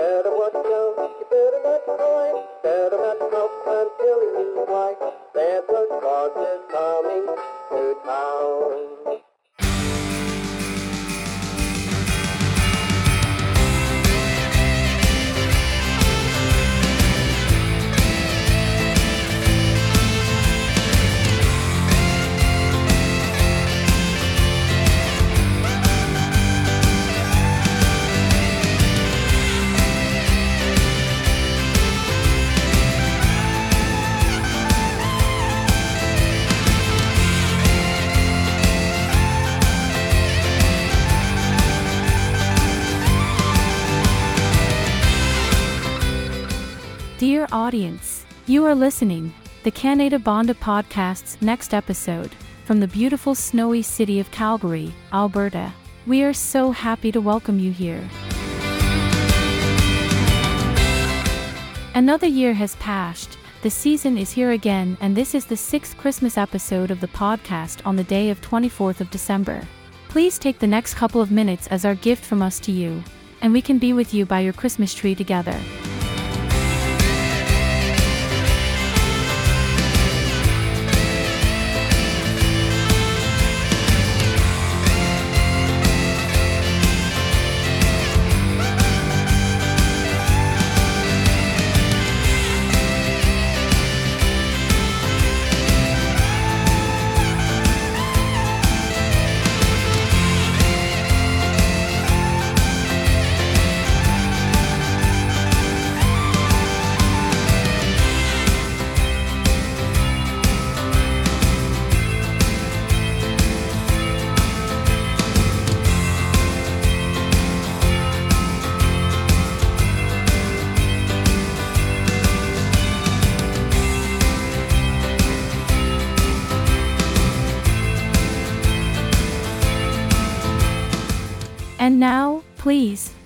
better watch out, you better not cry, better not cough, I'm telling you why. Santa Claus is coming to town. Audience, you are listening the Canada Bonda podcast's next episode from the beautiful snowy city of Calgary, Alberta. We are so happy to welcome you here. Another year has passed. The season is here again, and this is the sixth Christmas episode of the podcast on the day of 24th of December. Please take the next couple of minutes as our gift from us to you, and we can be with you by your Christmas tree together.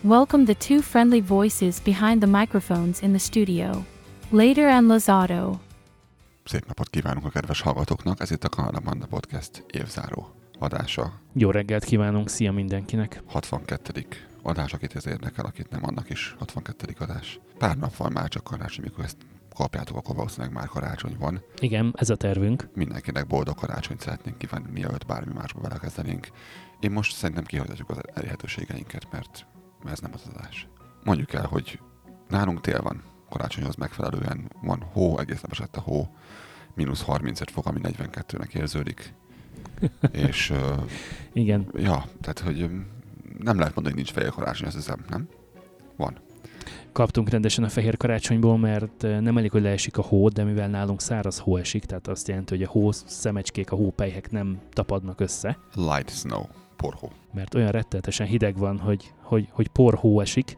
Welcome the two friendly voices behind the microphones in the studio. Later and Lozado. Szép napot kívánunk a kedves hallgatóknak, ez itt a Kanada Banda Podcast évzáró adása. Jó reggelt kívánunk, szia mindenkinek! 62. adás, akit ez érdekel, akit nem, annak is 62. adás. Pár nap van már csak karácsony, mikor ezt kapjátok, akkor valószínűleg már karácsony van. Igen, ez a tervünk. Mindenkinek boldog karácsonyt szeretnénk kívánni, mielőtt bármi másba belekezdenénk. Én most szerintem kihagyhatjuk az elérhetőségeinket, mert ez nem az adás. Mondjuk el, hogy nálunk tél van, karácsonyhoz megfelelően van hó, egész nap esett a hó, mínusz 35 fok, ami 42-nek érződik. És ö, Igen, ja, tehát hogy nem lehet mondani, hogy nincs fehér karácsony, azt hiszem, nem? Van. kaptunk rendesen a fehér karácsonyból, mert nem elég, hogy leesik a hó, de mivel nálunk száraz hó esik, tehát azt jelenti, hogy a hó szemecskék, a hópelyhek nem tapadnak össze, Light snow, porhó. mert olyan rettenetesen hideg van, hogy, hogy, hogy por hó esik,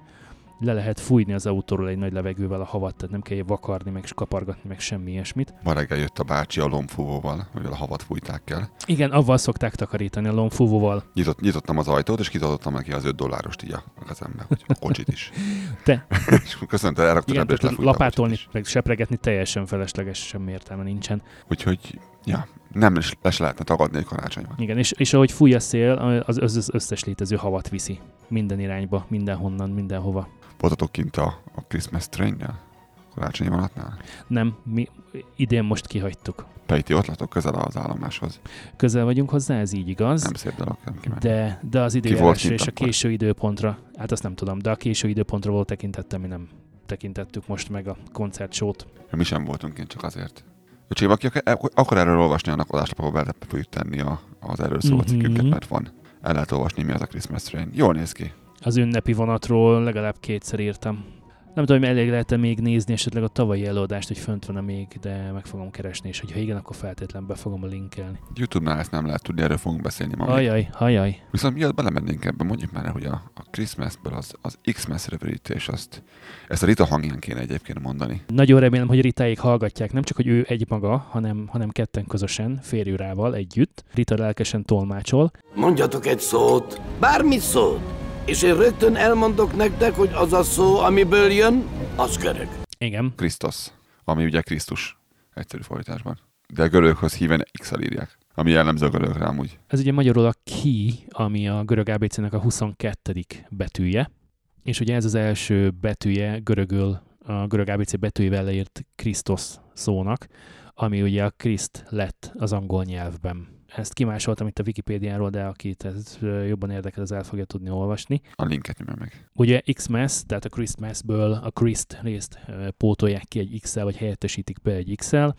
le lehet fújni az autóról egy nagy levegővel a havat, tehát nem kell vakarni, meg kapargatni, meg semmi ilyesmit. Ma reggel jött a bácsi a lombfúvóval, mivel a havat fújták el. Igen, avval szokták takarítani a lomfúvóval. Nyitott, nyitottam az ajtót, és kitartottam neki az 5 dollárost így a kezembe, hogy a kocsit is. Te, és köszönte, elraktam igen, ebbe, és lapátolni, meg sepregetni teljesen felesleges, semmi értelme nincsen. Úgyhogy, ja, nem is le se lehetne tagadni, hogy karácsony van. Igen, és, és ahogy fúj a szél, az, az, összes létező havat viszi. Minden irányba, mindenhonnan, mindenhova. Voltatok kint a, a Christmas train-nel? Karácsonyi vonatnál? Nem, mi idén most kihagytuk. Pejti, ott latok közel az állomáshoz. Közel vagyunk hozzá, ez így igaz. Nem szép dolog, nem. De, de az időjárásra és a késő időpontra, hát azt nem tudom, de a késő időpontra volt tekintettem, mi nem tekintettük most meg a koncertsót. Mi sem voltunk kint, csak azért. Öcsém, aki ak- akar erről olvasni, annak adáslapba be be fogjuk tenni a, az erről szóló Mhm. cikkünket, mert van. El lehet olvasni, mi az a Christmas train. Jól néz ki. Az ünnepi vonatról legalább kétszer írtam. Nem tudom, hogy elég lehet-e még nézni esetleg a tavalyi előadást, hogy fönt van-e még, de meg fogom keresni, és hogyha igen, akkor feltétlenül be fogom linkelni. Youtube-nál ezt nem lehet tudni, erről fogunk beszélni ma. Ajaj, ajaj. Viszont miatt belemennénk ebbe, mondjuk már hogy a, a Christmasből az, az X-Mess rövidítés, azt, ezt a Rita hangján kéne egyébként mondani. Nagyon remélem, hogy Ritáig hallgatják, nem csak, hogy ő egy maga, hanem, hanem ketten közösen, férjürával együtt. Rita lelkesen tolmácsol. Mondjatok egy szót, bármit szót, és én rögtön elmondok nektek, hogy az a szó, amiből jön, az görög. Igen, Krisztus, ami ugye Krisztus egyszerű fordításban. De a göröghöz híven X-el írják, ami jellemző a görögre amúgy. ez ugye magyarul a ki, ami a görög ABC-nek a 22. betűje, és ugye ez az első betűje görögül, a görög ABC betűjével leírt Krisztus szónak, ami ugye a Kriszt lett az angol nyelvben. Ezt kimásoltam itt a Wikipédiáról, de akit ez jobban érdekel, az el fogja tudni olvasni. A linket nyomja meg. Ugye Xmas, tehát a Christmasből a Christ részt pótolják ki egy X-el, vagy helyettesítik be egy X-el.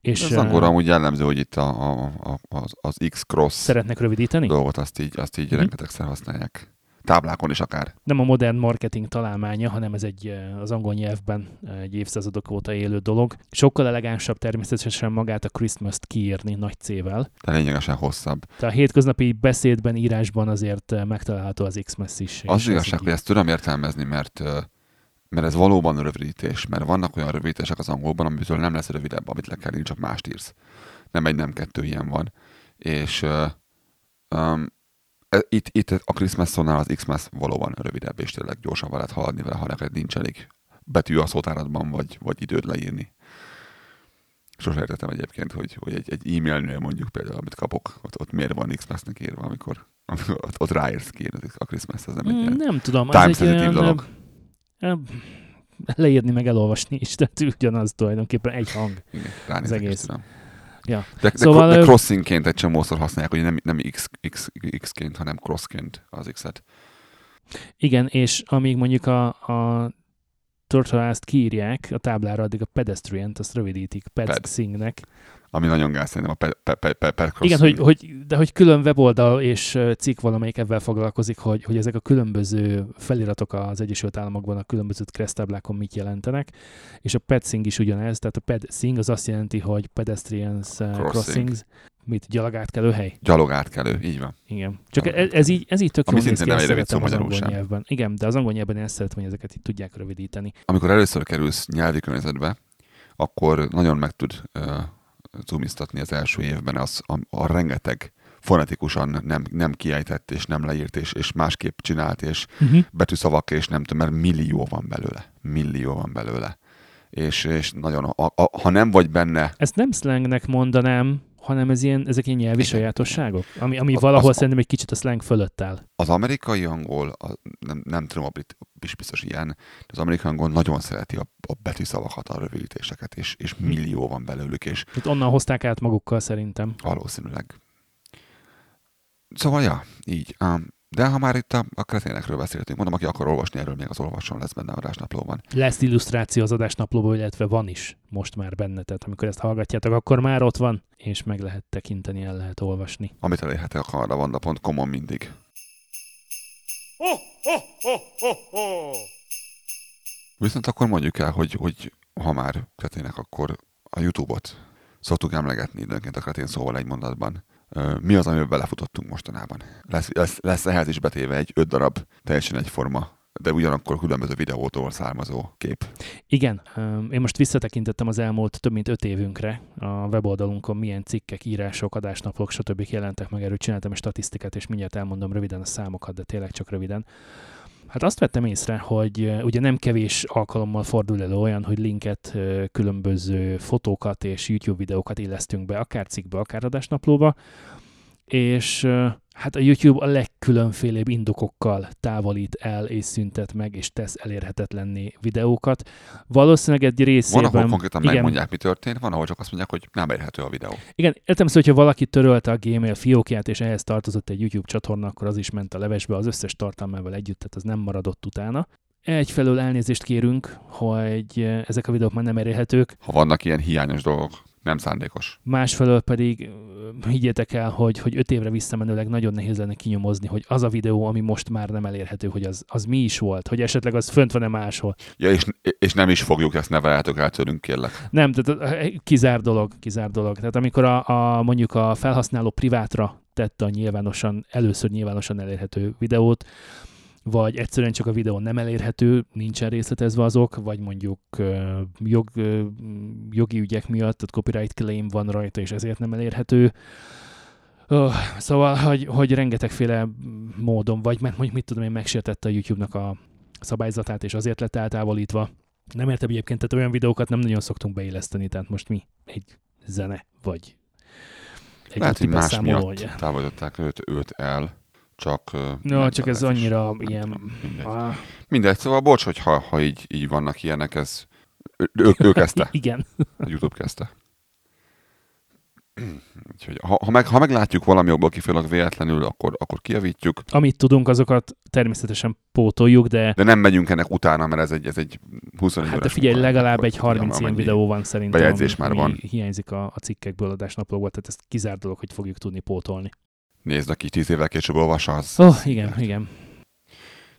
És Ez angolra amúgy jellemző, hogy itt a, a, a, az, az X-cross szeretnek rövidíteni? dolgot azt így, azt így Mhm. rengetegszer használják. Táblákon is akár. nem a modern marketing találmánya, hanem ez egy eh, az angol nyelvben eh, egy évszázadok óta élő dolog. Sokkal elegánsabb természetesen magát a Christmas-t kiírni nagy C-vel. De lényegesen hosszabb. Tehát a hétköznapi beszédben, írásban azért eh, megtalálható az Xmas is. Az igazság, hogy ezt tudom értelmezni, mert, mert ez valóban rövidítés, mert vannak olyan rövidítések az angolban, amitől nem lesz rövidebb, amit le kell írni, csak mást írsz. Nem egy, nem kettő ilyen van. És um, itt, itt a Christmas szónál az Xmas valóban rövidebb, és tényleg gyorsan lehet haladni vele, ha neked nincs elég betű a szótáradban, vagy, vagy időd leírni. Sose értettem egyébként, hogy, hogy egy, egy e-mailnél mondjuk például, amit kapok, ott, ott miért van Xmas-nek írva, amikor, amikor ott, ott ráírsz ki a Christmas, az nem egy Mm, ilyen Nem tudom, az egy olyan, dolog. eh, eh, leírni meg elolvasni is, tehát ugyanaz tulajdonképpen egy hang. Igen, Az és egész. tudom. Ja. De, de, Szóval, de crossingként egy csomószor használják, hogy nem, nem X, X, X-ként, hanem crossként az X-et. Igen, és amíg mondjuk a, a Tortoise-t kiírják a táblára, addig a pedestrian-t azt rövidítik Ped. pedsingnek. Ami nagyon gáz szerintem a pe, pe, pe, pe, per Igen, hogy, hogy, de hogy külön weboldal és cikk valamelyik ebben foglalkozik, hogy, hogy ezek a különböző feliratok az Egyesült Államokban a különböző kresztáblákon mit jelentenek, és a pedsing is ugyanez, tehát a pedsing az azt jelenti, hogy pedestrians Crossing. crossings, mit, gyalogátkelő hely. Gyalog átkelő, így van. Igen. Csak ez, ez, így, ez így tök Ami jól néz ki, ezt az angol sem. nyelvben. Igen, de az angol nyelvben én ezt szeretem, hogy ezeket így tudják rövidíteni. Amikor először kerülsz nyelvi környezetbe, akkor nagyon meg tud uh, zoomiztatni az első évben az, a, a rengeteg fonetikusan nem, nem kiejtett, és nem leírt, és, és másképp csinált, és Uh-huh. betűszavak, és nem tudom, mert millió van belőle. Millió van belőle. És, és nagyon, a, a, ha nem vagy benne, Ezt nem slangnek mondanám, hanem ez ilyen, ezek ilyen nyelvi Igen. sajátosságok, ami, ami Az- valahol az- szerintem egy kicsit a slang fölött áll. az amerikai angol, a, nem, nem tudom, a brit is biztos ilyen, de az amerikai angol nagyon szereti a, a betűszavakat, a rövidítéseket, és, és millió van belőlük, és Itt onnan hozták át magukkal szerintem. valószínűleg. Szóval, ja, így. Um, de ha már itt a, a kreténekről beszéltünk, mondom, aki akar olvasni erről, még az olvasson lesz benne a adásnaplóban. Lesz illusztráció az adásnaplóban, illetve van is most már benne, tehát amikor ezt hallgatjátok, akkor már ott van, és meg lehet tekinteni, el lehet olvasni. Amit elérhetek a karavanda.com-on mindig. Viszont akkor mondjuk el, hogy, hogy ha már kretének, akkor a YouTube-ot szoktuk emlegetni időnként a kretén szóval egy mondatban. Mi az, amiben belefutottunk mostanában? Lesz, lesz, lesz ehhez is betéve egy öt darab teljesen egyforma, de ugyanakkor különböző videótól származó kép. Igen, én most visszatekintettem az elmúlt több mint öt évünkre a weboldalunkon, milyen cikkek, írások, adásnaplók, stb. jelentek meg, erről csináltam egy statisztikát, és mindjárt elmondom röviden a számokat, de tényleg csak röviden. Hát azt vettem észre, hogy ugye nem kevés alkalommal fordul elő olyan, hogy linket, különböző fotókat és YouTube videókat illesztünk be, akár cikkbe, akár adásnaplóba, és hát a YouTube a legkülönfélébb indokokkal távolít el és szüntet meg, és tesz elérhetetlenné videókat. Valószínűleg egy Van, részében... ahol konkrétan igen, megmondják, mi történt, van, ahol csak azt mondják, hogy nem érhető a videó. igen, értem szó, hogyha valaki törölte a Gmail fiókját, és ehhez tartozott egy YouTube csatorna, akkor az is ment a levesbe az összes tartalmával együtt, tehát az nem maradott utána. Egyfelől elnézést kérünk, hogy ezek a videók már nem elérhetők, Ha vannak ilyen hiányos dolgok, nem szándékos. másfelől pedig ö, higgyétek el, hogy, hogy öt évre visszamenőleg nagyon nehéz lenne kinyomozni, hogy az a videó, ami most már nem elérhető, hogy az, az mi is volt, hogy esetleg az fönt van-e máshol. Ja, és, és nem is fogjuk, ezt nevelhetek el tőlünk, kérlek. Nem, tehát kizár dolog, kizár dolog. Tehát amikor a, a mondjuk a felhasználó privátra tette a nyilvánosan, először nyilvánosan elérhető videót, vagy egyszerűen csak a videó nem elérhető, nincsen részletezve azok, vagy mondjuk jog, jogi ügyek miatt, tehát copyright claim van rajta, és ezért nem elérhető. Oh, szóval, hogy, hogy rengetegféle módon, vagy mert mondjuk mit tudom én, megsértette a YouTube-nak a szabályzatát, és azért lett eltávolítva. Nem értem egyébként, tehát olyan videókat nem nagyon szoktunk beilleszteni, tehát most mi egy zene, vagy egy Lehet, hogy más beszámoló, miatt távolították őt, őt el. Csak... No, csak ez is. annyira Nem ilyen... Mindegy. Ah, mindegy, szóval bocs, hogy ha, ha így, így vannak ilyenek, ez... Ő, ő, ő kezdte. igen. A YouTube kezdte. Úgyhogy ha, ha, meg, ha meglátjuk valami okból kifolyólag véletlenül, akkor, akkor kijavítjuk, Amit tudunk, azokat természetesen pótoljuk, de de nem megyünk ennek utána, mert ez egy, ez egy 24 hát de figyelj, munka. legalább egy 30 ilyen videó van szerintem, bejegyzés már van. hiányzik a, a cikkekből, adásnaplóból, tehát ez kizár dolog, hogy fogjuk tudni pótolni. Nézd, aki 10 évvel később olvassa, az... Ó, oh, igen, igen.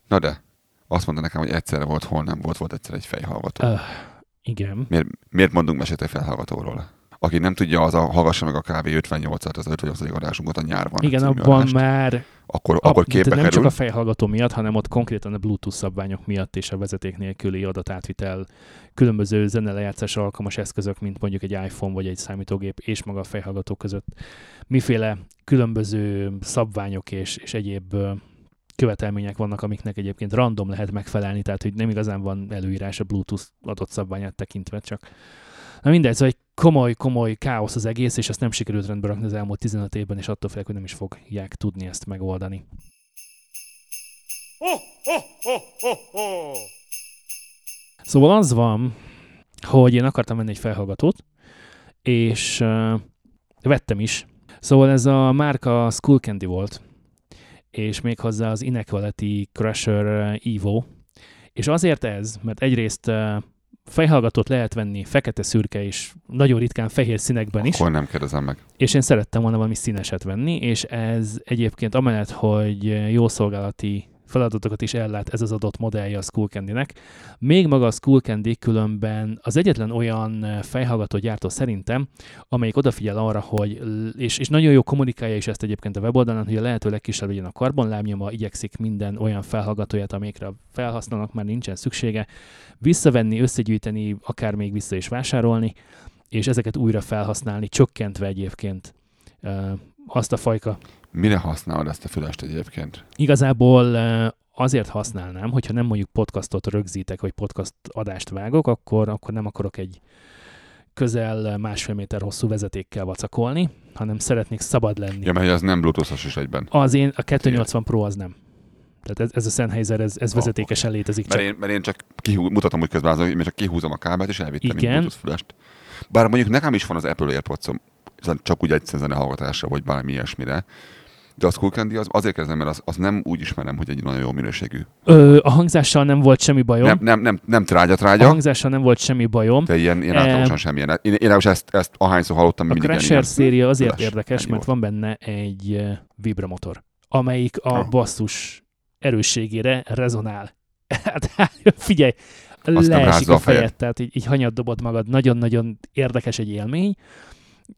Na de, azt mondta nekem, hogy egyszerre volt, hol nem volt, volt egyszer egy fejhallgató. Öh, igen. Miért, miért mondunk mesét egy felhallgatóról? Aki nem tudja, az a hallgassa meg a kb. 58-at, az 58. adásunkat a nyárban. Igen, abban adást. már Akkor, a, akkor de képbe nem kerül. csak a fejhallgató miatt, hanem ott konkrétan a Bluetooth szabványok miatt és a vezeték nélküli adatátvitel különböző zenelejátszásra alkalmas eszközök, mint mondjuk egy iPhone vagy egy számítógép és maga a fejhallgató között miféle különböző szabványok és, és egyéb követelmények vannak, amiknek egyébként random lehet megfelelni, tehát hogy nem igazán van előírás a Bluetooth adott szabványát tekintve, csak Na mindegy, szóval egy komoly, komoly káosz az egész, és ezt nem sikerült rendbe rakni az elmúlt 15 évben, és attól félek, hogy nem is fogják tudni ezt megoldani. Szóval az van, hogy én akartam venni egy felhallgatót, és uh, vettem is. Szóval ez a márka Skull Candy volt, és méghozzá az Inequality Crusher Evo. És azért ez, mert egyrészt uh, fejhallgatót lehet venni fekete, szürke és nagyon ritkán fehér színekben is, Akkor nem kérdezem meg. és én szerettem volna valami színeset venni, és ez egyébként amellett, hogy jó szolgálati feladatokat is ellát ez az adott modellje a Skullcandy-nek. Még maga a Skullcandy különben az egyetlen olyan fejhallgató gyártó szerintem, amelyik odafigyel arra, hogy, és, és nagyon jó kommunikálja is ezt egyébként a weboldalon, hogy a lehető legkisebb legyen a karbonlábnyoma, igyekszik minden olyan felhallgatóját, amikre a felhasználónak már nincsen szüksége, visszavenni, összegyűjteni, akár még vissza is vásárolni, és ezeket újra felhasználni, csökkentve egyébként ö, azt a fajka. Mire használod ezt a fülest egyébként? Igazából azért használnám, hogyha nem mondjuk podcastot rögzítek, vagy podcast adást vágok, akkor, akkor nem akarok egy közel másfél méter hosszú vezetékkel vacakolni, hanem szeretnék szabad lenni. Ja, mert az nem bluetooth is egyben. Az én, a 280 Pro az nem. Tehát ez, ez a Sennheiser, ez, ez vezetékesen létezik. Mert Csak én, mert én csak kihú, mutatom úgy közben, hogy én csak kihúzom a kábelt, és elvittem Igen. Bluetooth fülest. Bár mondjuk nekem is van az Apple airpods csak úgy egy zene hallgatásra, vagy bármi ilyesmire. De a Skull Candy az, azért kezdem, mert az, az, nem úgy ismerem, hogy egy nagyon jó minőségű. Ö, a hangzással nem volt semmi bajom. Nem, nem, nem, nem trágya a trágya, hangzással nem volt semmi bajom. de ilyen, ilyen átlagosan semmilyen. Én, én legalábbis ezt, ezt ahányszor hallottam, A mindig ilyen, Crasher széria azért Flash. érdekes, mert van benne egy vibramotor, amelyik a Ah. basszus erősségére rezonál. Hát figyelj, Azt leesik a a fejed. fejed, tehát így, így hanyat dobod magad. Nagyon-nagyon érdekes egy élmény.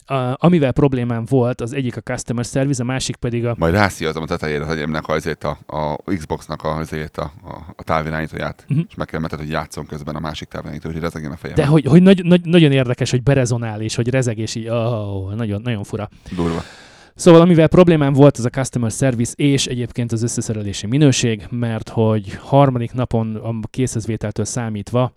A, amivel problémám volt, az egyik a customer service, a másik pedig a... Majd rászíjazom a tetejére az enyémnek azért a, a Xboxnak a, azért a, a, a távirányítóját, Mhm. és meg kell meted, hogy játszom közben a másik távirányító, hogy rezegjen a fejem. De hogy, hogy nagy, nagy, nagyon érdekes, hogy berezonál, és hogy rezeg, és így, oh, nagyon, nagyon fura. Durva. Szóval amivel problémám volt, az a customer service és egyébként az összeszerelési minőség, mert hogy harmadik napon a készhezvételtől számítva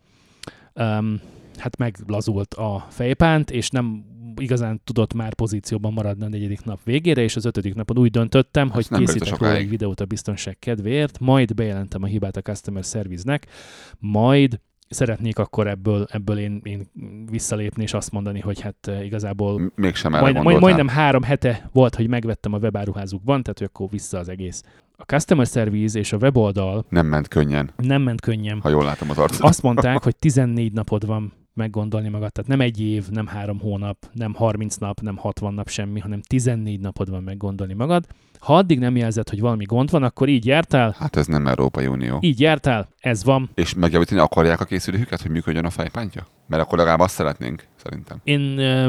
um, hát meglazult a fejpánt, és nem igazán tudott már pozícióban maradni a negyedik nap végére, és az ötödik napon úgy döntöttem, hogy készítek róla egy videót a biztonság kedvéért, majd bejelentem a hibát a customer service-nek, majd szeretnék akkor ebből, ebből én, én visszalépni, és azt mondani, hogy hát eh, igazából Mégsem majd, majd, majdnem három hete volt, hogy megvettem a webáruházukban, tehát hogy akkor vissza az egész. A customer service és a weboldal Nem ment könnyen, nem ment könnyen. ha jól látom az arcot. Azt mondták, hogy 14 napod van meggondolni magad, tehát nem egy év, nem három hónap, nem 30 nap, nem 60 nap semmi, hanem 14 napod van meggondolni magad. Ha addig nem jelzed, hogy valami gond van, akkor így jártál, Hát ez nem Európai Unió. így jártál, ez van. És megjavítani akarják a készüléküket, hogy működjön a fejpántja? Mert akkor legalább azt szeretnénk, szerintem. Én uh,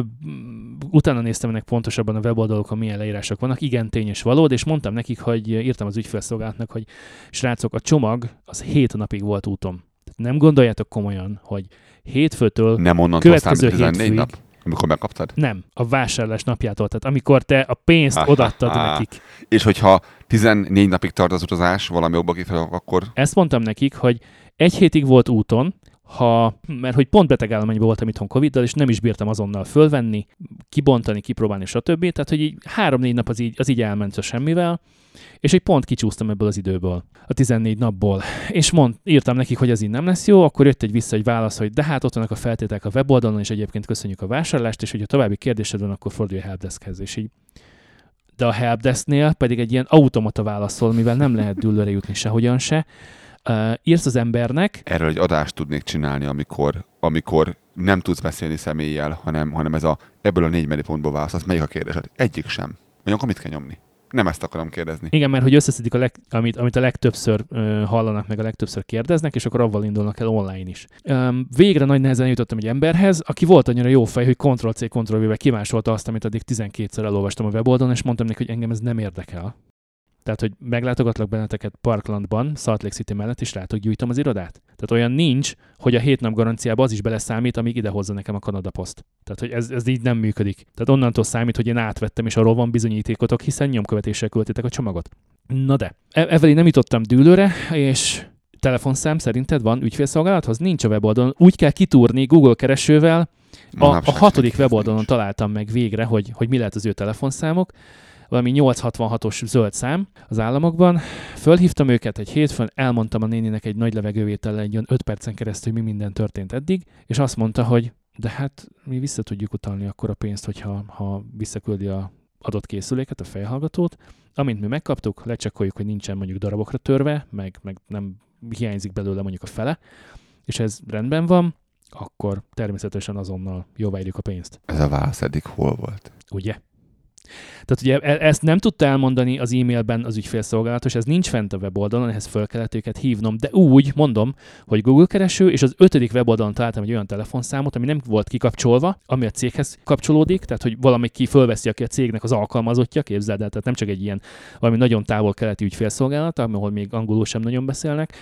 utána néztem ennek pontosabban a weboldalokon, milyen leírások vannak. Igen, tény és valód, és mondtam nekik, hogy írtam az ügyfélszolgálatnak, hogy srácok, a csomag az hét napig volt úton. Tehát nem gondoljátok komolyan, hogy hétfőtől Nem onnantól Következő számít 14 hétfőig. nap, amikor megkaptad. nem, a vásárlás napjától, tehát amikor te a pénzt Ha, odaadtad ha. nekik. És hogyha 14 napig tart az utazás valami jobba kifelé, akkor Ezt mondtam nekik, hogy egy hétig volt úton, ha, mert hogy pont beteg állományban voltam itthon Covid-dal, és nem is bírtam azonnal fölvenni, kibontani, kipróbálni, stb. Tehát, hogy így három-négy nap az így, az így elment a semmivel, és egy pont kicsúsztam ebből az időből, a 14 napból. És mond, írtam nekik, hogy ez így nem lesz jó, akkor jött egy vissza egy válasz, hogy de hát ott vannak a feltételek a weboldalon, és egyébként köszönjük a vásárlást, és hogyha további kérdésed van, akkor fordulj a helpdeskhez. És így de a helpdesknél pedig egy ilyen automata válaszol, mivel nem lehet dűlőre jutni sehogyan se. Uh, írsz az embernek. Erről egy adást tudnék csinálni, amikor, amikor nem tudsz beszélni személlyel, hanem, hanem ez a, ebből a négy pontból válaszolsz, melyik a kérdésed? Egyik sem. Mondjuk, mit kell nyomni? Nem ezt akarom kérdezni. Igen, mert hogy összeszedik, a leg, amit, amit a legtöbbször ö, hallanak, meg a legtöbbször kérdeznek, és akkor avval indulnak el online is. Üm, végre nagy nehezen jutottam egy emberhez, aki volt annyira jó fej, hogy Ctrl-C, Ctrl-V-vel kimásolta azt, amit addig 12-szer elolvastam a weboldalon, és mondtam neki, hogy engem ez nem érdekel. Tehát, hogy meglátogatlak benneteket Parklandban, Salt Lake City mellett, és rátok gyújtom az irodát. Tehát olyan nincs, hogy a hét nap garanciába az is beleszámít, amíg idehozza nekem a Kanada Post. Tehát, hogy ez, ez így nem működik. Tehát onnantól számít, hogy én átvettem, és arról van bizonyítékotok, hiszen nyomkövetéssel költitek a csomagot. Na de, e- evel nem jutottam dűlőre, és telefonszám szerinted van ügyfélszolgálathoz? Nincs a weboldalon. Úgy kell kitúrni Google keresővel. A, a hatodik weboldalon találtam meg végre, hogy, hogy mi lehet az ő telefonszámok valami 866-os zöld szám az államokban. Fölhívtam őket egy hétfőn, elmondtam a néninek egy nagy levegővétellel egy 5 percen keresztül, hogy mi minden történt eddig, és azt mondta, hogy de hát mi vissza tudjuk utalni akkor a pénzt, hogyha ha visszaküldi a adott készüléket, a fejhallgatót. Amint mi megkaptuk, lecsekkoljuk, hogy nincsen mondjuk darabokra törve, meg, meg nem hiányzik belőle mondjuk a fele, és ez rendben van, akkor természetesen azonnal jóváírjuk a pénzt. Ez a válasz eddig hol volt? Ugye? Tehát ugye e- ezt nem tudta elmondani az e-mailben az ügyfélszolgálatos, ez nincs fent a weboldalon, ehhez föl kellett őket hívnom, de úgy mondom, hogy Google kereső, és az ötödik weboldalon találtam egy olyan telefonszámot, ami nem volt kikapcsolva, ami a céghez kapcsolódik, tehát hogy valami ki fölveszi, aki a cégnek az alkalmazottja, képzeld el, tehát nem csak egy ilyen valami nagyon távol keleti ügyfélszolgálat, ahol még angolul sem nagyon beszélnek,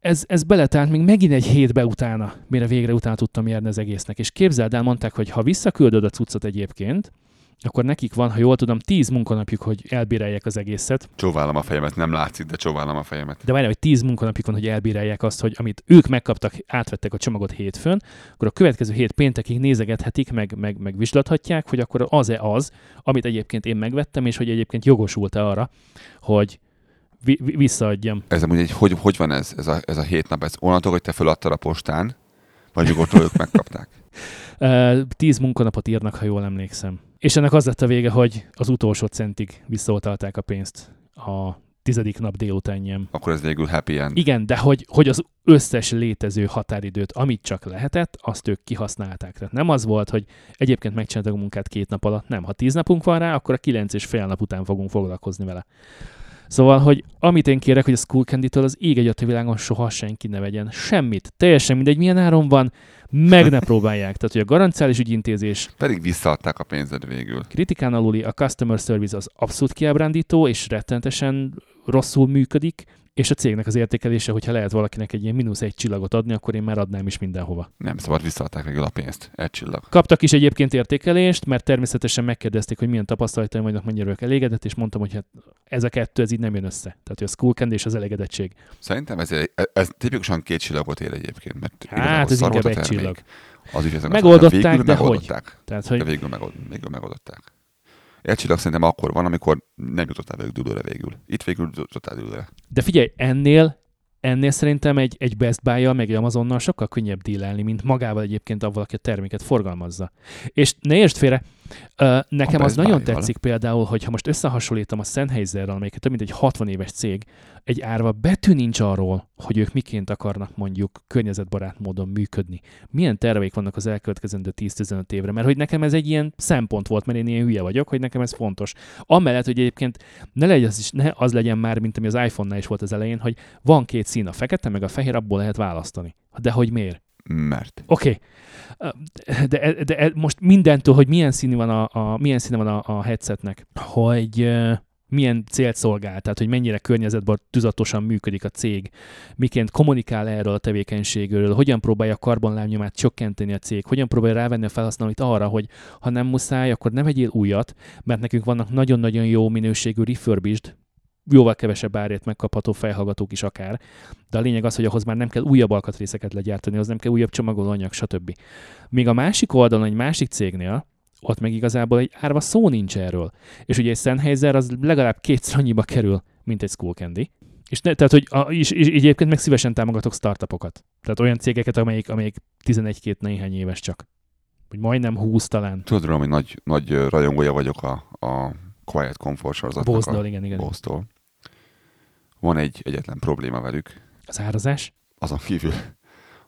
ez, ez beletált még megint egy hétbe utána, mire végre utána tudtam járni az egésznek. És képzeld el, mondták, hogy ha visszaküldöd a cuccot egyébként, akkor nekik van, ha jól tudom, tíz munkanapjuk, hogy elbírálják az egészet. Csóválom a fejemet, nem látszik, de csóválom a fejemet. De várj, hogy tíz munkanapjuk van, hogy elbírálják azt, hogy amit ők megkaptak, átvettek a csomagot hétfőn, akkor a következő hét péntekig nézegethetik, meg, meg, meg vizslathatják, hogy akkor az-e az, amit egyébként én megvettem, és hogy egyébként jogosult-e arra, hogy vi- visszaadjam. Ez amúgy egy, hogy, hogy van ez, ez a, ez a hét nap? Ez onnantól, hogy te feladtad a postán, vagy nyugodtan ők megkapták? Tíz munkanapot írnak, ha jól emlékszem. És ennek az lett a vége, hogy az utolsó centig visszautalták a pénzt a tizedik nap délutánján. Akkor ez végül happy end. Igen, de hogy, hogy az összes létező határidőt, amit csak lehetett, azt ők kihasználták. Tehát nem az volt, hogy egyébként megcsináltak a munkát két nap alatt, nem. Ha tíz napunk van rá, akkor a kilenc és fél nap után fogunk foglalkozni vele. Szóval, hogy amit én kérek, hogy a School Candy-től az ég egy világon soha senki ne vegyen semmit. Teljesen mindegy, milyen áron van, meg ne próbálják. Tehát, hogy a garanciális ügyintézés... Pedig visszaadták a pénzed végül. Kritikán aluli a customer service az abszolút kiábrándító, és rettentesen rosszul működik, és a cégnek az értékelése, hogyha lehet valakinek egy ilyen mínusz egy csillagot adni, akkor én már adnám is mindenhova. Nem szabad, visszaadták végül a pénzt. Egy csillag. Kaptak is egyébként értékelést, mert természetesen megkérdezték, hogy milyen tapasztalataim vannak, mennyire vagyok elégedett, és mondtam, hogy hát ez a kettő, ez így nem jön össze. Tehát, hogy a school candy és az elégedettség. Szerintem ez, ez tipikusan két csillagot ér egyébként. Mert hát ez inkább egy csillag. Az ügyvezető megoldották, de megoldották. hogy? Tehát, hogy... De végül, megold, végül megoldották. Egy csillag szerintem akkor van, amikor nem jutottál velük dudóra végül. Itt végül jutottál dudóra. De figyelj, ennél ennél szerintem egy, egy Best buy meg egy Amazonnal sokkal könnyebb dílelni, mint magával egyébként avval, aki a terméket forgalmazza. És ne értsd félre, nekem az nagyon tetszik például, hogy ha most összehasonlítom a Sennheiserrel, amelyiket több mint egy 60 éves cég, egy árva betű nincs arról, hogy ők miként akarnak mondjuk környezetbarát módon működni. Milyen terveik vannak az elkövetkezendő 10-15 évre, mert hogy nekem ez egy ilyen szempont volt, mert én ilyen hülye vagyok, hogy nekem ez fontos. Amellett, hogy egyébként ne, legyen az, is, ne az legyen már, mint ami az iPhone-nál is volt az elején, hogy van két szín, a fekete meg a fehér, abból lehet választani. De hogy miért? Mert. Oké. Okay. De, de, most mindentől, hogy milyen színű van a, a, milyen színe van a, a headsetnek, hogy milyen célt szolgál, tehát hogy mennyire környezetben tuzatosan működik a cég, miként kommunikál erről a tevékenységről, hogyan próbálja a karbonlábnyomát csökkenteni a cég, hogyan próbálja rávenni a felhasználóit arra, hogy ha nem muszáj, akkor nem vegyél újat, mert nekünk vannak nagyon-nagyon jó minőségű refurbished jóval kevesebb árért megkapható fejhallgatók is akár. De a lényeg az, hogy ahhoz már nem kell újabb alkatrészeket legyártani, az nem kell újabb csomagolóanyag, stb. Míg a másik oldalon, egy másik cégnél, ott meg igazából egy árva szó nincs erről. És ugye egy Sennheiser az legalább kétszer annyiba kerül, mint egy Skullcandy. És, ne, tehát, hogy a, és, és, egyébként meg szívesen támogatok startupokat. Tehát olyan cégeket, amelyik, amelyik 11-két néhány éves csak. Vagy majdnem 20 talán. Tudod hogy nagy, nagy rajongója vagyok a, a Quiet Comfort sorozatnak. Bose-tól, igen, igen. Bose-tól. Van egy egyetlen probléma velük, Az árazás? azon kívül,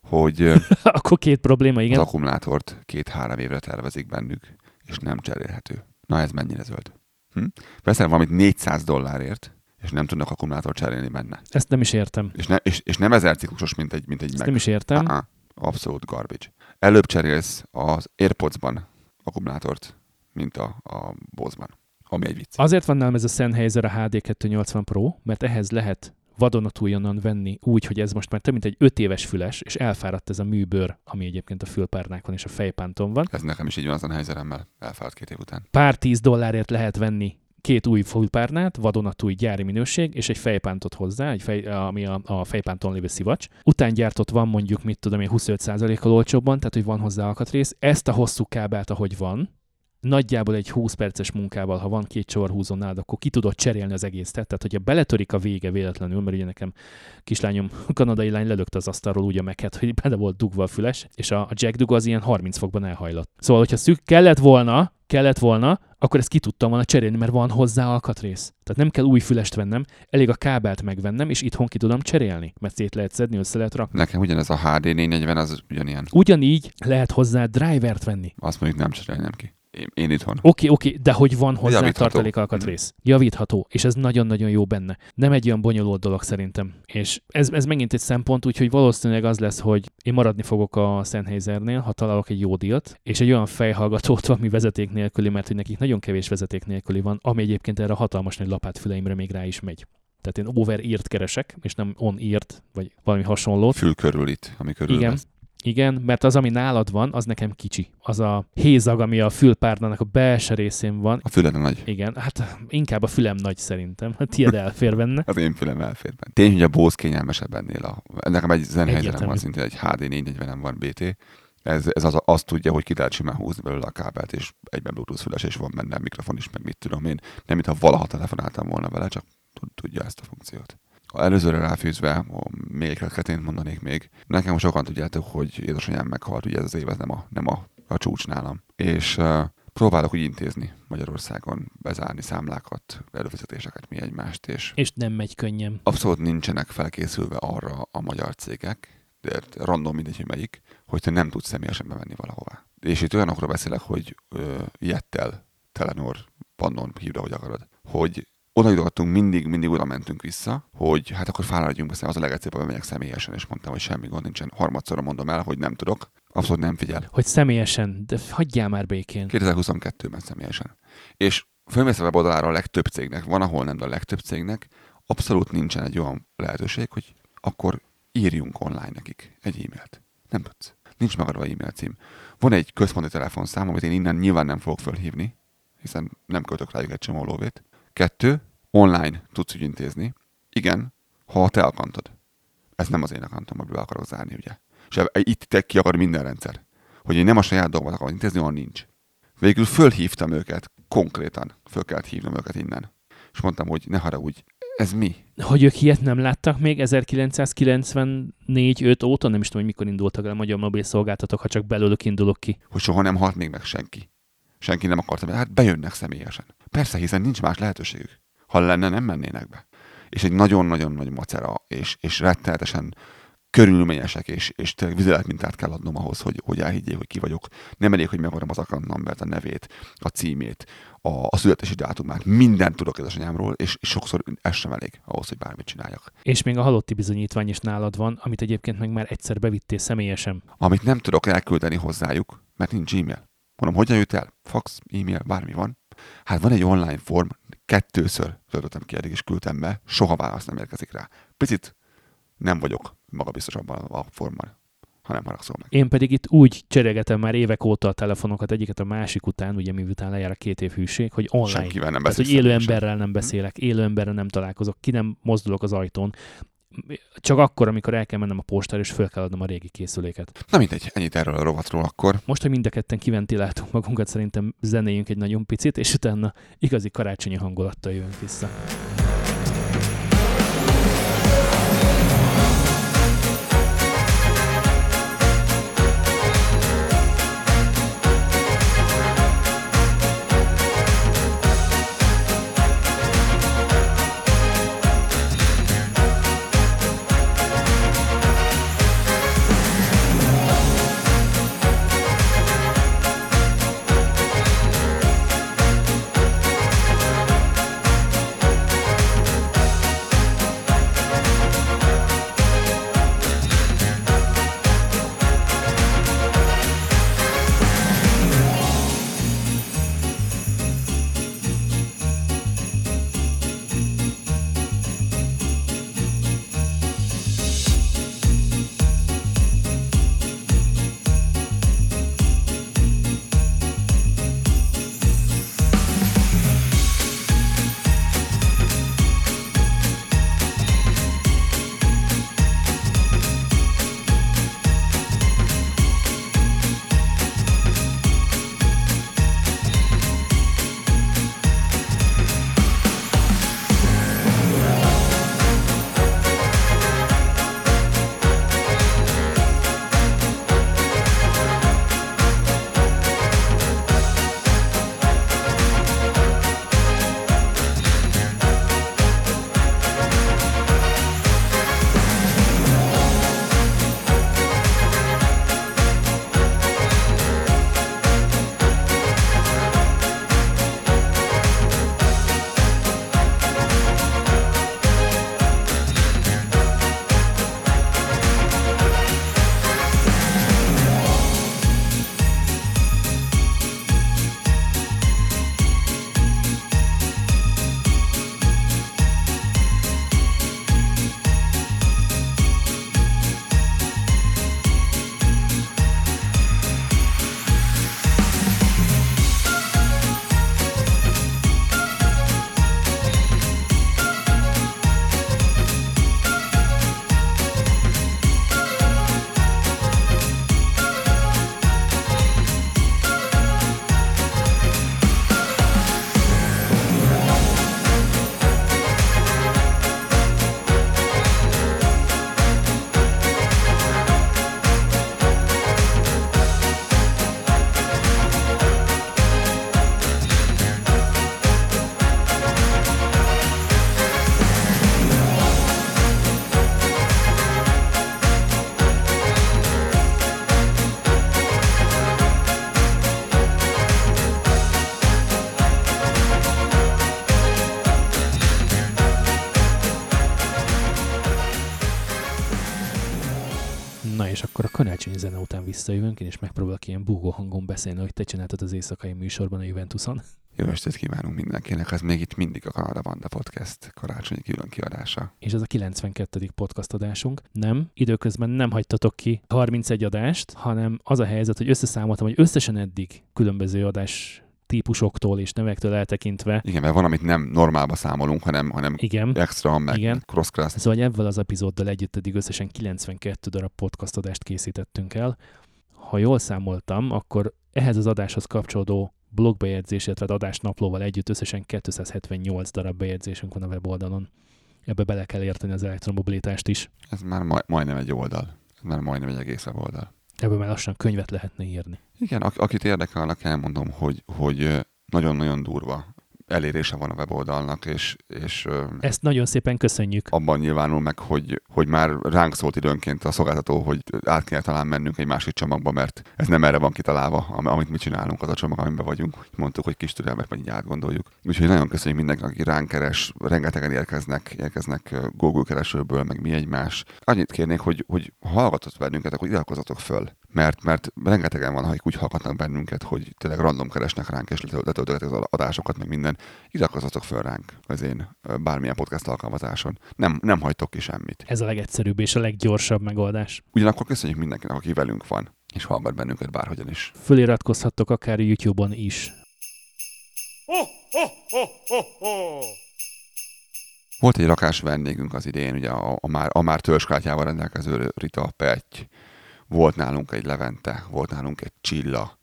hogy Akkor két probléma, igen. az akkumulátort két-három évre tervezik bennük, és nem cserélhető. Na ez mennyire zöld? Hm? Veszel valamit 400 dollárért, és nem tudnak akkumulátort cserélni benne. Ezt nem is értem. És, ne, és, és nem ezer ciklusos, mint egy, mint egy Ezt meg. nem is értem. Ah, abszolút garbage. Előbb cserélsz az Airpods-ban akkumulátort, mint a, a Bose-ban. Ami egy vicc. Azért van nálam ez a Sennheiser a HD280 Pro, mert ehhez lehet vadonatújonnan venni úgy, hogy ez most már több mint egy 5 éves füles, és elfáradt ez a műbőr, ami egyébként a fülpárnákon és a fejpánton van. Ez nekem is így van az a helyzeremmel. Elfáradt két év után. Pár tíz dollárért lehet venni két új fülpárnát, vadonatúj gyári minőség, és egy fejpántot hozzá, egy fej, ami a, a fejpánton lévő szivacs. Után gyártott van mondjuk, mit tudom én, 25%-kal olcsóbban, tehát hogy van hozzá alkatrész. Ezt a hosszú kábelt, ahogy van, nagyjából egy 20 perces munkával, ha van két csorhúzó nálad, akkor ki tudod cserélni az egészet. Tehát, hogyha beletörik a vége véletlenül, mert ugye nekem kislányom, kanadai lány lelökte az asztalról úgy a meket, hogy bele volt dugva a füles, és a, a jack dug az ilyen 30 fokban elhajlott. Szóval, hogyha szük kellett volna, kellett volna, akkor ezt ki tudtam volna cserélni, mert van hozzá alkatrész. Tehát nem kell új fülest vennem, elég a kábelt megvennem, és itthon ki tudom cserélni, mert szét lehet szedni, össze lehet rakni. Nekem ugyanez a HD 440, az ugyanilyen. Ugyanígy lehet hozzá drivert venni. Azt mondjuk nem cserélnem ki. Én, én itthon. Oké, oké, de hogy van hozzá Javítható. tartalékalkatrész. Javítható, és ez nagyon-nagyon jó benne. Nem egy olyan bonyolult dolog szerintem. És ez, ez megint egy szempont, úgyhogy valószínűleg az lesz, hogy én maradni fogok a Sennheisernél, ha találok egy jó dílt, és egy olyan fejhallgatót, ami vezeték nélküli, mert hogy nekik nagyon kevés vezeték nélküli van, ami egyébként erre a hatalmas nagy lapátfüleimre még rá is megy. Tehát én over-írt keresek, és nem on-írt, vagy valami hasonlót. Fül körül itt, ami körül Igen. vesz. Igen, mert az, ami nálad van, az nekem kicsi. Az a hézag, ami a fülpárnának a belső részén van. A füled nagy. Igen, hát inkább a fülem nagy szerintem. A tiéd elfér benne. Az én fülem elfér benne. Tény, hogy a Bose kényelmesebb ennél. A, nekem egy Sennheiserem van, szintén egy HD 440 van BT. Ez, ez az, azt tudja, hogy ki lehet simán húzni belőle a kábelt, és egyben Bluetooth füles, és van benne mikrofon is, meg mit tudom én. Nem, mintha valaha telefonáltam volna vele, csak tud- tudja ezt a funkciót. A előzőre ráfűzve, még kettőt mondanék még. Nekem sokan tudjátok, hogy édesanyám meghalt, ugye ez az év, ez nem a, nem a, a csúcs nálam. És uh, próbálok úgy intézni Magyarországon, bezárni számlákat, előfizetéseket, mi egymást, és És nem megy könnyen. abszolút nincsenek felkészülve arra a magyar cégek, de random mindegy, hogy melyik, hogy te nem tudsz személyesen bemenni valahová. És itt olyanokról beszélek, hogy ö, Jettel, Telenor, Pannon, hívd, ahogy akarod, hogy oda jutottunk, mindig, mindig oda mentünk vissza, hogy hát akkor fáradjunk be, az a legegyszerűbb, hogy megyek személyesen, és mondtam, hogy semmi gond nincsen. Harmadszorra mondom el, hogy nem tudok, abszolút nem figyel. Hogy személyesen, de hagyjál már békén. 2022-ben személyesen. És fölmész a weboldalára a legtöbb cégnek, van, ahol nem, de a legtöbb cégnek abszolút nincsen egy olyan lehetőség, hogy akkor írjunk online nekik egy e-mailt. Nem tudsz. Nincs megadva e-mail cím. Van egy központi telefonszám, amit én innen nyilván nem fogok fölhívni, hiszen nem költök rájuk egy csomó lóvét. Kettő, online tudsz ügyintézni. Igen, ha te akantod. Ez nem az én akantom, amiben be akarok zárni, ugye. És itt te ki akar minden rendszer. Hogy én nem a saját dolgomat akarom intézni, olyan nincs. Végül fölhívtam őket, konkrétan föl kellett hívnom őket innen. És mondtam, hogy ne haragudj, ez mi? Hogy ők ilyet nem láttak még 1994-5 óta, nem is tudom, hogy mikor indultak el a magyar mobil szolgáltatók, ha csak belőlük indulok ki. Hogy soha nem halt még meg senki. Senki nem akarta, hát bejönnek személyesen. Persze, hiszen nincs más lehetőségük. Ha lenne, nem mennének be. És egy nagyon-nagyon nagy macera, és, és rettenetesen körülményesek, és, és tényleg vizeletmintát kell adnom ahhoz, hogy, hogy elhiggyék, hogy ki vagyok. Nem elég, hogy megadom az account numbert, a nevét, a címét, a, a születési dátumát, mindent tudok édesanyámról, és, és sokszor ez sem elég ahhoz, hogy bármit csináljak. És még a halotti bizonyítvány is nálad van, amit egyébként meg már egyszer bevittél személyesen. Amit nem tudok elküldeni hozzájuk, mert nincs e-mail. Mondom, hogyan jut el? Fax, e-mail, bármi van. Hát van egy online form, kettőször töltöttem ki, eddig is küldtem be, soha válasz nem érkezik rá. Picit nem vagyok magabiztos abban a formban. ha nem haragszol meg. Én pedig itt úgy cserélgetem már évek óta a telefonokat egyiket a másik után, ugye miután lejár a két év hűség, hogy online. Senkivel nem Tehát, hogy élő emberrel nem beszélek, élő emberrel nem találkozok, ki nem mozdulok az ajtón. Csak akkor, amikor el kell mennem a postára, és föl kell adnom a régi készüléket. Na mindegy, ennyit erről a rovatról akkor. Most, hogy mind a ketten kiventiláltunk magunkat, szerintem zenéljünk egy nagyon picit, és utána igazi karácsonyi hangulattal jövünk vissza. Én is megpróbálok ilyen búgó hangon beszélni, hogy te csináltad az éjszakai műsorban a Juventuson. Jó estét kívánunk mindenkinek, ez még itt mindig a Kanada Vanda Podcast karácsonyi külön kiadása. És ez a 92. podcast adásunk. Nem, időközben nem hagytatok ki 31 adást, hanem az a helyzet, hogy összeszámoltam, hogy összesen eddig különböző adás típusoktól és nevektől eltekintve. Igen, mert van, amit nem normálba számolunk, hanem, hanem Igen. extra, meg Igen. cross-class. Szóval ebben az epizóddal együtt eddig összesen 92 darab podcast adást készítettünk el. Ha jól számoltam, akkor ehhez az adáshoz kapcsolódó blogbejegyzés, illetve adásnaplóval együtt összesen 278 darab bejegyzésünk van a weboldalon. Ebbe bele kell érteni az elektromobilitást is. Ez már maj, majdnem egy oldal. Ez már majdnem egy egész oldal. Ebből már lassan könyvet lehetne írni. Igen, ak- akit érdekel, annak elmondom, hogy, hogy nagyon-nagyon durva elérése van a weboldalnak, és, és Ezt nagyon szépen köszönjük. abban nyilvánul meg, hogy, hogy már ránk szólt időnként a szolgáltató, hogy át kell talán mennünk egy másik csomagba, mert ez nem erre van kitalálva, am- amit mi csinálunk, az a csomag, amiben vagyunk. Mondtuk, hogy kis türelmet, meg így átgondoljuk. Úgyhogy nagyon köszönjük mindenkinek, aki ránk keres, rengetegen érkeznek, érkeznek Google keresőből, meg mi egymás. Annyit kérnék, hogy, hogy ha hallgatott bennünket, akkor iratkozzatok föl. Mert, mert rengetegen van, akik úgy hallgatnak bennünket, hogy tényleg random keresnek ránk, és letöltögetik az adásokat, meg minden. Iratkozzatok föl ránk az én bármilyen podcast alkalmazáson. Nem, nem hagytok ki semmit. Ez a legegyszerűbb és a leggyorsabb megoldás. Ugyanakkor köszönjük mindenkinek, aki velünk van, és hallgat bennünket bárhogyan is. Föliratkozhattok akár YouTube-on is. Volt egy rakás vendégünk az idén, ugye a, a már, a már törzskártyával rendelkező Rita Petty, volt nálunk egy Levente, volt nálunk egy Csilla,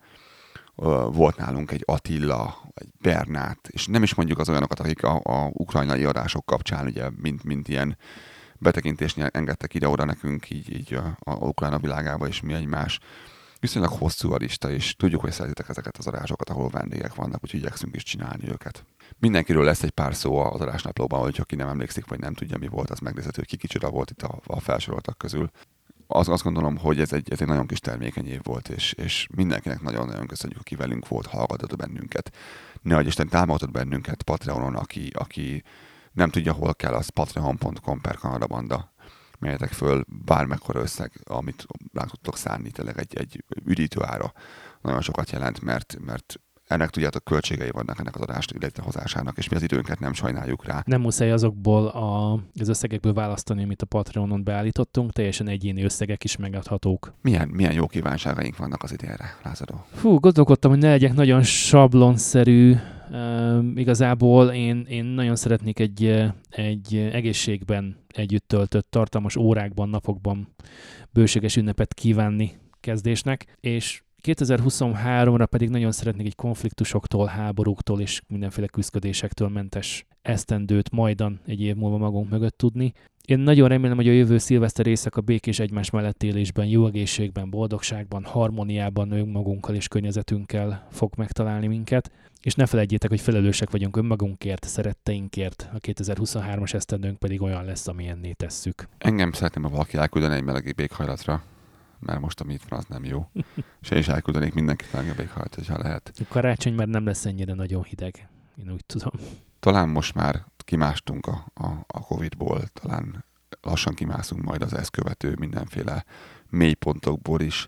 volt nálunk egy Attila, egy Bernát, és nem is mondjuk az olyanokat, akik a, a ukrajnai adások kapcsán, ugye, mint, mint ilyen betekintésnél engedtek ide-oda nekünk, így, így a, a Ukrajna világába, és mi egymás. Viszonylag hosszú a lista, és tudjuk, hogy szeretitek ezeket az adásokat, ahol vendégek vannak, úgyhogy igyekszünk is csinálni őket. Mindenkiről lesz egy pár szó az adásnaplóban, hogy aki nem emlékszik, vagy nem tudja, mi volt, az megnézhető, hogy ki kicsoda volt itt a, a felsoroltak közül az, azt gondolom, hogy ez egy, ez egy nagyon kis termékeny év volt, és, és mindenkinek nagyon-nagyon köszönjük, aki velünk volt, hallgatott bennünket. Ne hogy Isten támogatott bennünket Patreonon, aki, aki nem tudja, hol kell, az patreon.com per Kanada Banda. Melyetek föl bármekkora összeg, amit rá tudtok szánni, tényleg egy, egy üdítő ára nagyon sokat jelent, mert, mert ennek tudjátok költségei vannak ennek az adást létrehozásának, és mi az időnket nem sajnáljuk rá. Nem muszáj azokból a, az összegekből választani, amit a Patreonon beállítottunk, teljesen egyéni összegek is megadhatók. Milyen, milyen jó kívánságaink vannak az idénre, Lázadó? Fú, gondolkodtam, hogy ne legyek nagyon sablonszerű. Uh, igazából én, én nagyon szeretnék egy, egy egészségben együtt töltött tartalmas órákban, napokban bőséges ünnepet kívánni kezdésnek, és 2023-ra pedig nagyon szeretnék egy konfliktusoktól, háborúktól és mindenféle küzdködésektől mentes esztendőt majdan egy év múlva magunk mögött tudni. Én nagyon remélem, hogy a jövő szilveszter éjszaka békés egymás mellett élésben, jó egészségben, boldogságban, harmóniában önmagunkkal és környezetünkkel fog megtalálni minket. És ne felejtjétek, hogy felelősek vagyunk önmagunkért, szeretteinkért, a 2023-as esztendőnk pedig olyan lesz, amilyenné tesszük. Engem szeretném, ha valaki elküldene egy meleg békhajlatra mert most ami itt van, az nem jó. És én is elküldenék mindenkit legjobb éghajlat, hogyha lehet. A karácsony már nem lesz ennyire nagyon hideg, én úgy tudom. Talán most már kimástunk a, a, a Covid-ból, talán lassan kimászunk majd az ezt követő mindenféle mélypontokból is.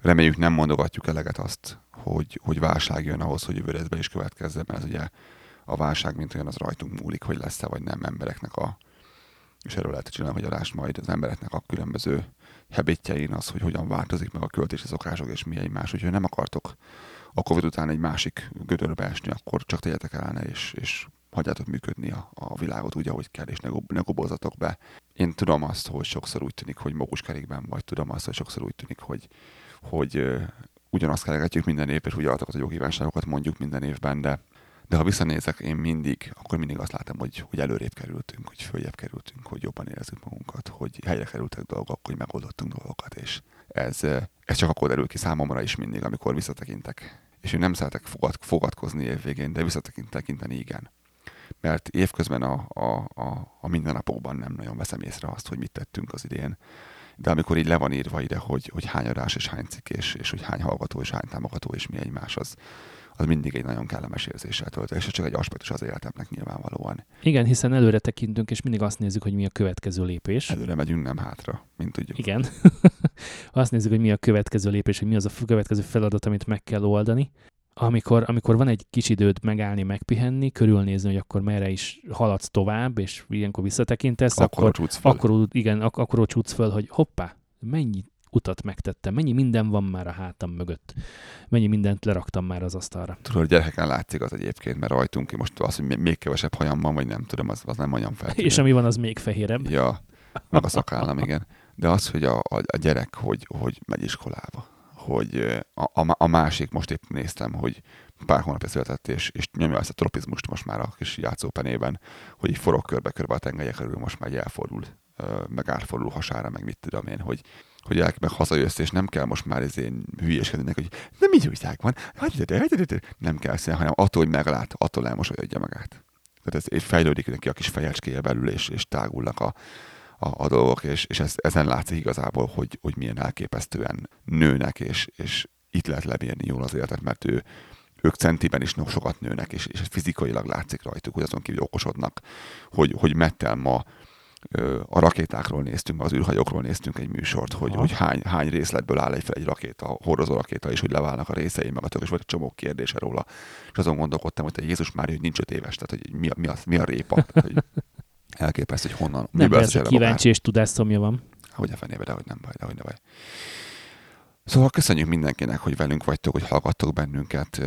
Reméljük nem mondogatjuk eleget azt, hogy, hogy válság jön ahhoz, hogy jövőre be is következzen, mert ez ugye a válság, mint olyan, az rajtunk múlik, hogy lesz-e vagy nem embereknek a, és erről lehet csinálni, hogy adás majd az embereknek a különböző hebétjein az, hogy hogyan változik meg a költési szokások és mi egymás. Úgyhogy nem akartok a Covid után egy másik gödörbe esni, akkor csak tegyetek el és, és hagyjátok működni a, a világot úgy, ahogy kell, és ne, ne gobozatok be. Én tudom azt, hogy sokszor úgy tűnik, hogy kerékben vagy, tudom azt, hogy sokszor úgy tűnik, hogy, hogy ugyanazt keregetjük minden év, és ugyanazokat a jó kívánságokat mondjuk minden évben, de de ha visszanézek, én mindig, akkor mindig azt látom, hogy, hogy előrébb kerültünk, hogy följebb kerültünk, hogy jobban érezzük magunkat, hogy helyre kerültek dolgok, hogy megoldottunk dolgokat, és ez, ez csak akkor derül ki számomra is mindig, amikor visszatekintek. És én nem szeretek fogad, fogadkozni évvégén, de visszatekinteni igen. Mert évközben a, a, a, a mindennapokban nem nagyon veszem észre azt, hogy mit tettünk az idén. De amikor így le van írva ide, hogy, hogy hány adás és hány cikk, és, és hogy hány hallgató és hány támogató és mi egymás, az, az mindig egy nagyon kellemes érzéssel tölt, és ez csak egy aspektus az életemnek nyilvánvalóan. Igen, hiszen előre tekintünk, és mindig azt nézzük, hogy mi a következő lépés. Előre megyünk, nem hátra, mint tudjuk. Igen. azt nézzük, hogy mi a következő lépés, hogy mi az a következő feladat, amit meg kell oldani. Amikor, amikor van egy kis időd megállni, megpihenni, körülnézni, hogy akkor merre is haladsz tovább, és ilyenkor visszatekintesz, akkor, akkor, akkor igen, ak- akkor csúcs föl, hogy hoppá, mennyi utat megtettem, mennyi minden van már a hátam mögött, mennyi mindent leraktam már az asztalra. Tudod, gyerekeken látszik az egyébként, mert rajtunk ki most az, hogy még kevesebb hajam van, vagy nem tudom, az, az nem olyan fel. És ami van, az még fehérebb. Ja, meg a szakállam, igen. De az, hogy a, a, a gyerek, hogy, hogy megy iskolába, hogy a, a, a másik, most épp néztem, hogy pár hónapja született, és, és nyomja ezt a tropizmust most már a kis játszópenében, hogy így forog körbe-körbe a tengelyek körül, most már elfordul, meg átfordul hasára, meg mit tudom én, hogy hogy el, meg hazajössz, és nem kell most már ezén hülyeskedni, hogy nem így újság van, nem kell szépen, hanem attól, hogy meglát, attól elmosolyodja magát. Tehát ez fejlődik neki a kis fejecskéje belül, és, és tágulnak a, a, a dolgok, és, és ez, ezen látszik igazából, hogy, hogy milyen elképesztően nőnek, és, és itt lehet lebírni jól az életet, mert ő, ők centiben is sokat nőnek, és, és fizikailag látszik rajtuk, hogy azon kívül okosodnak, hogy, hogy Mettel ma a rakétákról néztünk, az űrhajókról néztünk egy műsort, hogy, Aha. hogy hány, hány részletből áll egy, fel egy rakéta, a hordozó rakéta, és hogy leválnak a részei, meg a tök, és volt egy csomó kérdése róla. És azon gondolkodtam, hogy te Jézus már, hogy nincs öt éves, tehát hogy mi a, mi a, mi a répa, tehát, hogy elképesztő, hogy honnan, Nem, miből ez a kíváncsi és tudásszomja van. Hogy a fenébe, de hogy nem baj, de hogy ne baj. Szóval köszönjük mindenkinek, hogy velünk vagytok, hogy hallgattok bennünket.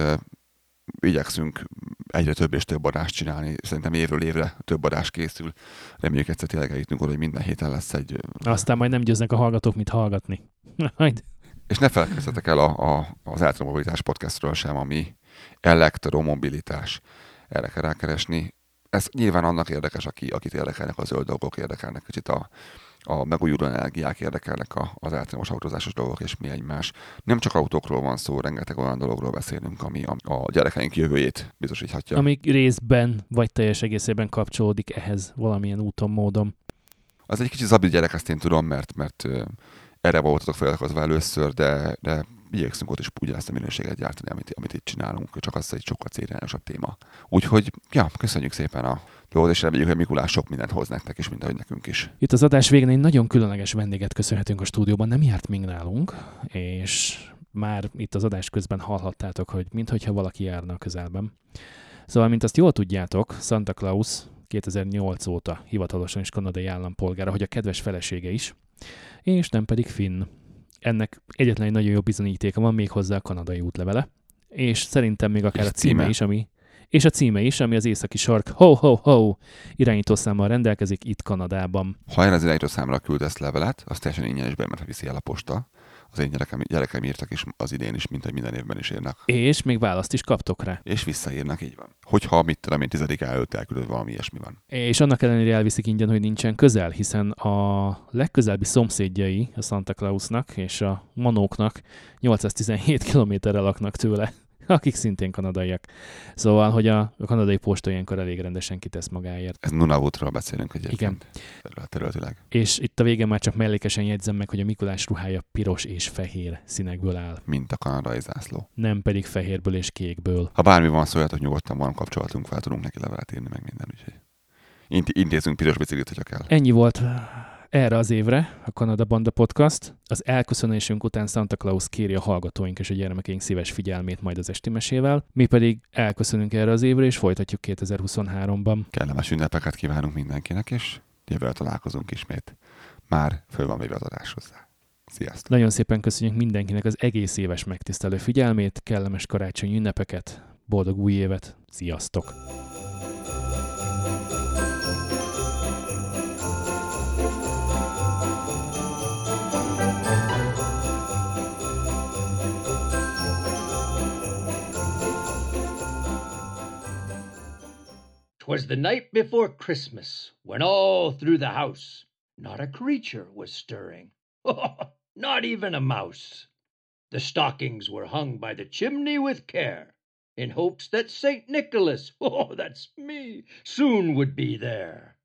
Igyekszünk egyre több és több adást csinálni. Szerintem évről évre több adás készül. Reméljük egyszer tényleg eljutunk oda, hogy minden héten lesz egy... Aztán majd nem győznek a hallgatók, mit hallgatni. Majd. És ne felejtkezzetek el a, a, az elektromobilitás podcastről sem, ami elektromobilitás. Erre kell rákeresni. Ez nyilván annak érdekes, aki, akit érdekelnek a zöld dolgok, érdekelnek kicsit a, a megújuló energiák, érdekelnek a, az elektromos autózásos dolgok és mi egymás. Nem csak autókról van szó, rengeteg olyan dologról beszélünk, ami a, a gyerekeink jövőjét biztosíthatja. Ami részben vagy teljes egészében kapcsolódik ehhez valamilyen úton, módon. Az egy kicsit zabi gyerek, ezt én tudom, mert, mert erre voltatok feliratkozva először, de, de igyekszünk ott is ugyanezt a minőséget gyártani, amit, amit itt csinálunk, csak az egy sokkal célirányosabb téma. Úgyhogy, ja, köszönjük szépen a dolgot, és reméljük, hogy Mikulás sok mindent hoz nektek is, mint ahogy nekünk is. Itt az adás végén egy nagyon különleges vendéget köszönhetünk a stúdióban, nem járt még nálunk, és már itt az adás közben hallhattátok, hogy minthogyha valaki járna a közelben. Szóval, mint azt jól tudjátok, Santa Claus 2008 óta hivatalosan is kanadai állampolgára, hogy a kedves felesége is, és nem pedig finn. Ennek egyetlen egy nagyon jó bizonyítéka van még hozzá a kanadai útlevele, és szerintem még akár És a címe címe? is, ami és a címe is, ami az északi sark ho ho ho irányítószámmal rendelkezik itt Kanadában. Ha erre az irányító számra küldesz levelet, az teljesen ingyenesben, mert viszi el a posta. Az én gyerekem, gyerekem írtak is az idén is, mint hogy minden évben is írnak. És még választ is kaptok rá. És visszaírnak, így van. Hogyha, mit tudom én, tizedik előtt elküldött valami ilyesmi van. És annak ellenére elviszik ingyen, hogy nincsen közel, hiszen a legközelebbi szomszédjai a Santa Clausnak és a manóknak 817 kilométerre laknak tőle, akik szintén kanadaiak. Szóval, hogy a, a kanadai posta ilyenkor elég rendesen kitesz magáért. Ez Nunavutról beszélünk egyébként. Igen. Területileg. És itt a végén már csak mellékesen jegyzem meg, hogy a Mikulás ruhája piros és fehér színekből áll, Mint a kanadai zászló. nem pedig fehérből és kékből. Ha bármi van, szóljatok nyugodtan, van kapcsolatunk, fel tudunk neki levelet írni, meg minden, úgyhogy Int- intézünk piros biciklit, hogyha kell. Ennyi volt erre az évre a Kanada Banda Podcast. Az elköszönésünk után Santa Claus kéri a hallgatóink és a gyermekeink szíves figyelmét majd az esti mesével. Mi pedig elköszönünk erre az évre, és folytatjuk 2023-ban. Kellemes ünnepeket kívánunk mindenkinek, és jövőre találkozunk ismét. Már föl van véve az adás hozzá. Sziasztok! Nagyon szépen köszönjük mindenkinek az egész éves megtisztelő figyelmét, kellemes karácsonyi ünnepeket, boldog új évet, sziasztok! Twas the night before Christmas, when all through the house not a creature was stirring, not even a mouse. The stockings were hung by the chimney with care, in hopes that St. Nicholas, oh, that's me, soon would be there.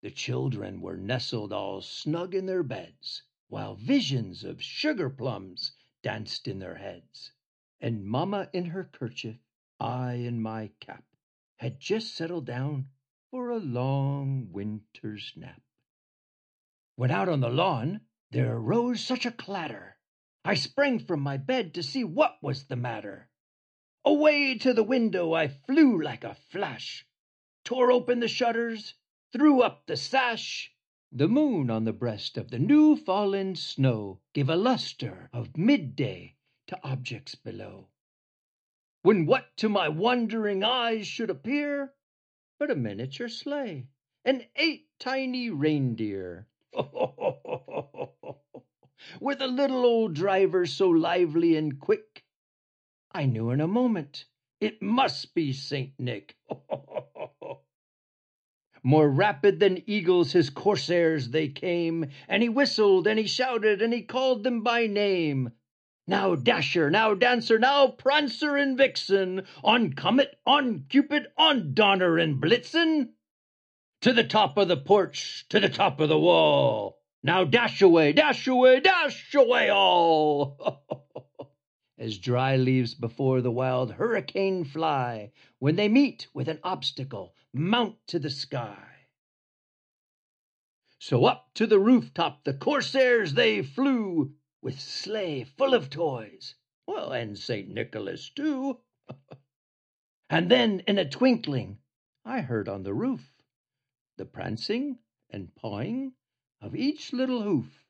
The children were nestled all snug in their beds, while visions of sugar plums danced in their heads. And Mamma in her kerchief, I in my cap, had just settled down for a long winter's nap. When out on the lawn there arose such a clatter, I sprang from my bed to see what was the matter. Away to the window I flew like a flash, tore open the shutters, threw up the sash. The moon on the breast of the new fallen snow gave a luster of midday to objects below when what to my wondering eyes should appear but a miniature sleigh and eight tiny reindeer. With a little old driver so lively and quick, I knew in a moment it must be Saint Nick. More rapid than eagles his corsairs they came, and he whistled and he shouted and he called them by name. Now Dasher, now Dancer, now Prancer and Vixen, on Comet, on Cupid, on Donner and Blitzen. To the top of the porch, to the top of the wall. Now dash away, dash away, dash away all. As dry leaves before the wild hurricane fly, when they meet with an obstacle, mount to the sky. So up to the rooftop the corsairs they flew, with sleigh full of toys, well, and St. Nicholas too. and then in a twinkling I heard on the roof the prancing and pawing of each little hoof.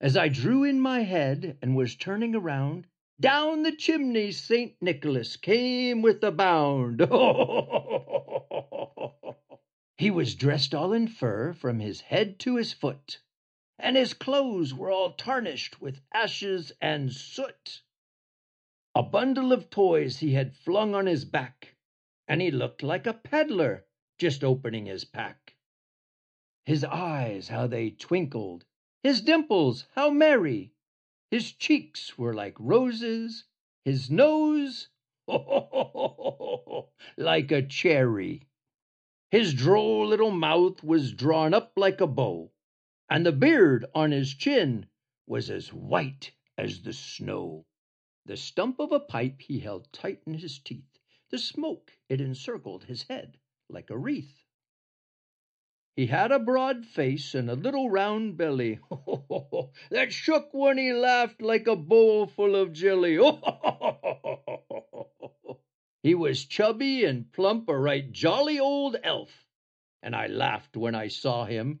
As I drew in my head and was turning around, down the chimney St. Nicholas came with a bound. he was dressed all in fur from his head to his foot, and his clothes were all tarnished with ashes and soot. A bundle of toys he had flung on his back, and he looked like a peddler just opening his pack. His eyes, how they twinkled, his dimples, how merry! His cheeks were like roses, his nose, like a cherry. His droll little mouth was drawn up like a bow, and the beard on his chin was as white as the snow. The stump of a pipe he held tight in his teeth. The smoke it encircled his head like a wreath. He had a broad face and a little round belly that shook when he laughed like a bowl full of jelly. he was chubby and plump, a right jolly old elf, and I laughed when I saw him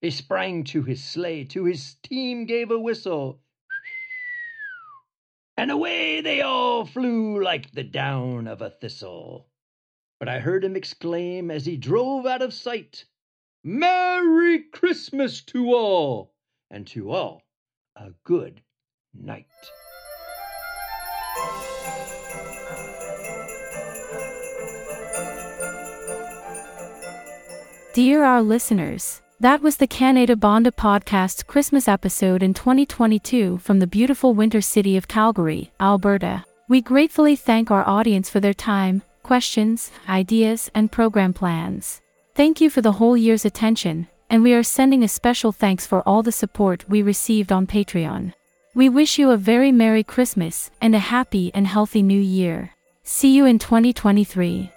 He sprang to his sleigh, to his team gave a whistle, and away they all flew like the down of a thistle. But I heard him exclaim as he drove out of sight, Merry Christmas to all, and to all a good night. Dear our listeners, that was the Canada Bonda podcast's Christmas episode in 2022 from the beautiful winter city of Calgary, Alberta. We gratefully thank our audience for their time, questions, ideas, and program plans. Thank you for the whole year's attention, and we are sending a special thanks for all the support we received on Patreon. We wish you a very Merry Christmas and a happy and healthy New Year. See you in 2023.